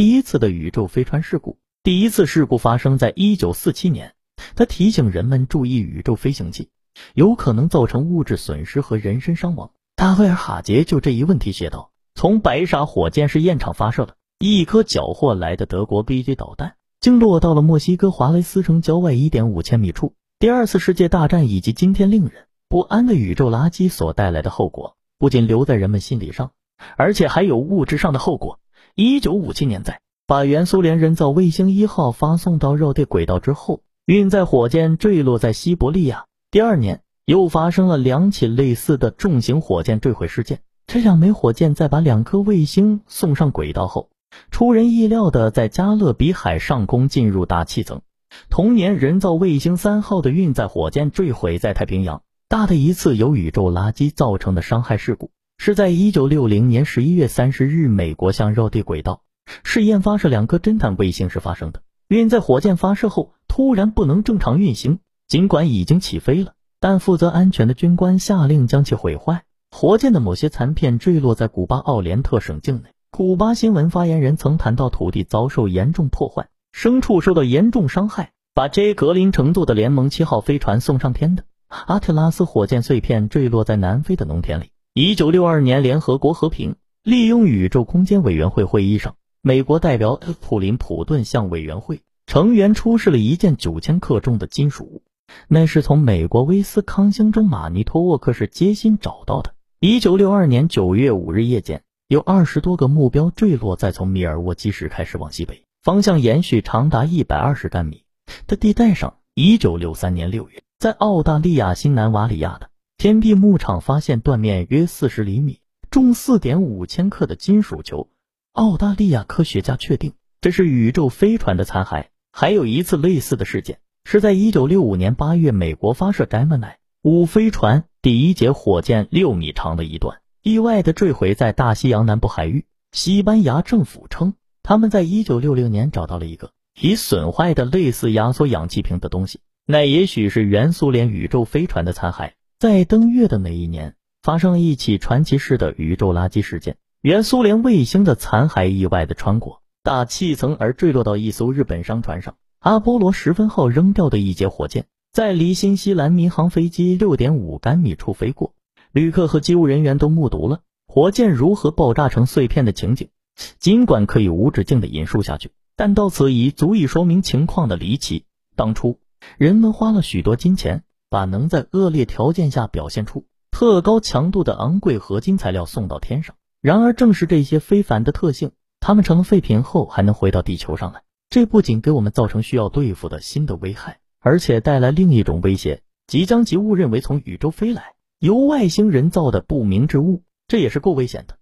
第一次的宇宙飞船事故。第一次事故发生在一九四七年，他提醒人们注意宇宙飞行器有可能造成物质损失和人身伤亡。大卫尔哈杰就这一问题写道：“从白沙火箭试验场发射的一颗缴获来的德国 B 级导弹，竟落到了墨西哥华雷斯城郊外一点五千米处。第二次世界大战以及今天令人不安的宇宙垃圾所带来的后果，不仅留在人们心理上，而且还有物质上的后果。一九五七年在。”把原苏联人造卫星一号发送到绕地轨道之后，运载火箭坠落在西伯利亚。第二年，又发生了两起类似的重型火箭坠毁事件。这两枚火箭在把两颗卫星送上轨道后，出人意料的在加勒比海上空进入大气层。同年，人造卫星三号的运载火箭坠毁在太平洋。大的一次由宇宙垃圾造成的伤害事故，是在一九六零年十一月三十日，美国向绕地轨道。试验发射两颗侦探卫星时发生的。运载火箭发射后突然不能正常运行，尽管已经起飞了，但负责安全的军官下令将其毁坏。火箭的某些残片坠落在古巴奥连特省境内。古巴新闻发言人曾谈到土地遭受严重破坏，牲畜受到严重伤害。把 J 格林乘坐的联盟七号飞船送上天的阿特拉斯火箭碎片坠落在南非的农田里。一九六二年，联合国和平利用宇宙空间委员会会议上。美国代表普林普顿向委员会成员出示了一件九千克重的金属物，那是从美国威斯康星州马尼托沃克市街心找到的。一九六二年九月五日夜间，有二十多个目标坠落在从米尔沃基市开始往西北方向延续长达一百二十干米的地带上。一九六三年六月，在澳大利亚新南瓦里亚的天壁牧场发现断面约四十厘米、重四点五千克的金属球。澳大利亚科学家确定这是宇宙飞船的残骸。还有一次类似的事件，是在1965年8月，美国发射 Gemini 五飞船第一节火箭六米长的一段，意外的坠毁在大西洋南部海域。西班牙政府称，他们在1960年找到了一个已损坏的类似压缩氧气瓶的东西，那也许是原苏联宇宙飞船的残骸。在登月的那一年，发生了一起传奇式的宇宙垃圾事件。原苏联卫星的残骸意外的穿过大气层而坠落到一艘日本商船上。阿波罗十分号扔掉的一节火箭，在离新西兰民航飞机六点五干米处飞过，旅客和机务人员都目睹了火箭如何爆炸成碎片的情景。尽管可以无止境的引述下去，但到此已足以说明情况的离奇。当初人们花了许多金钱，把能在恶劣条件下表现出特高强度的昂贵合金材料送到天上。然而，正是这些非凡的特性，它们成了废品后还能回到地球上来。这不仅给我们造成需要对付的新的危害，而且带来另一种威胁：即将及误认为从宇宙飞来、由外星人造的不明之物。这也是够危险的。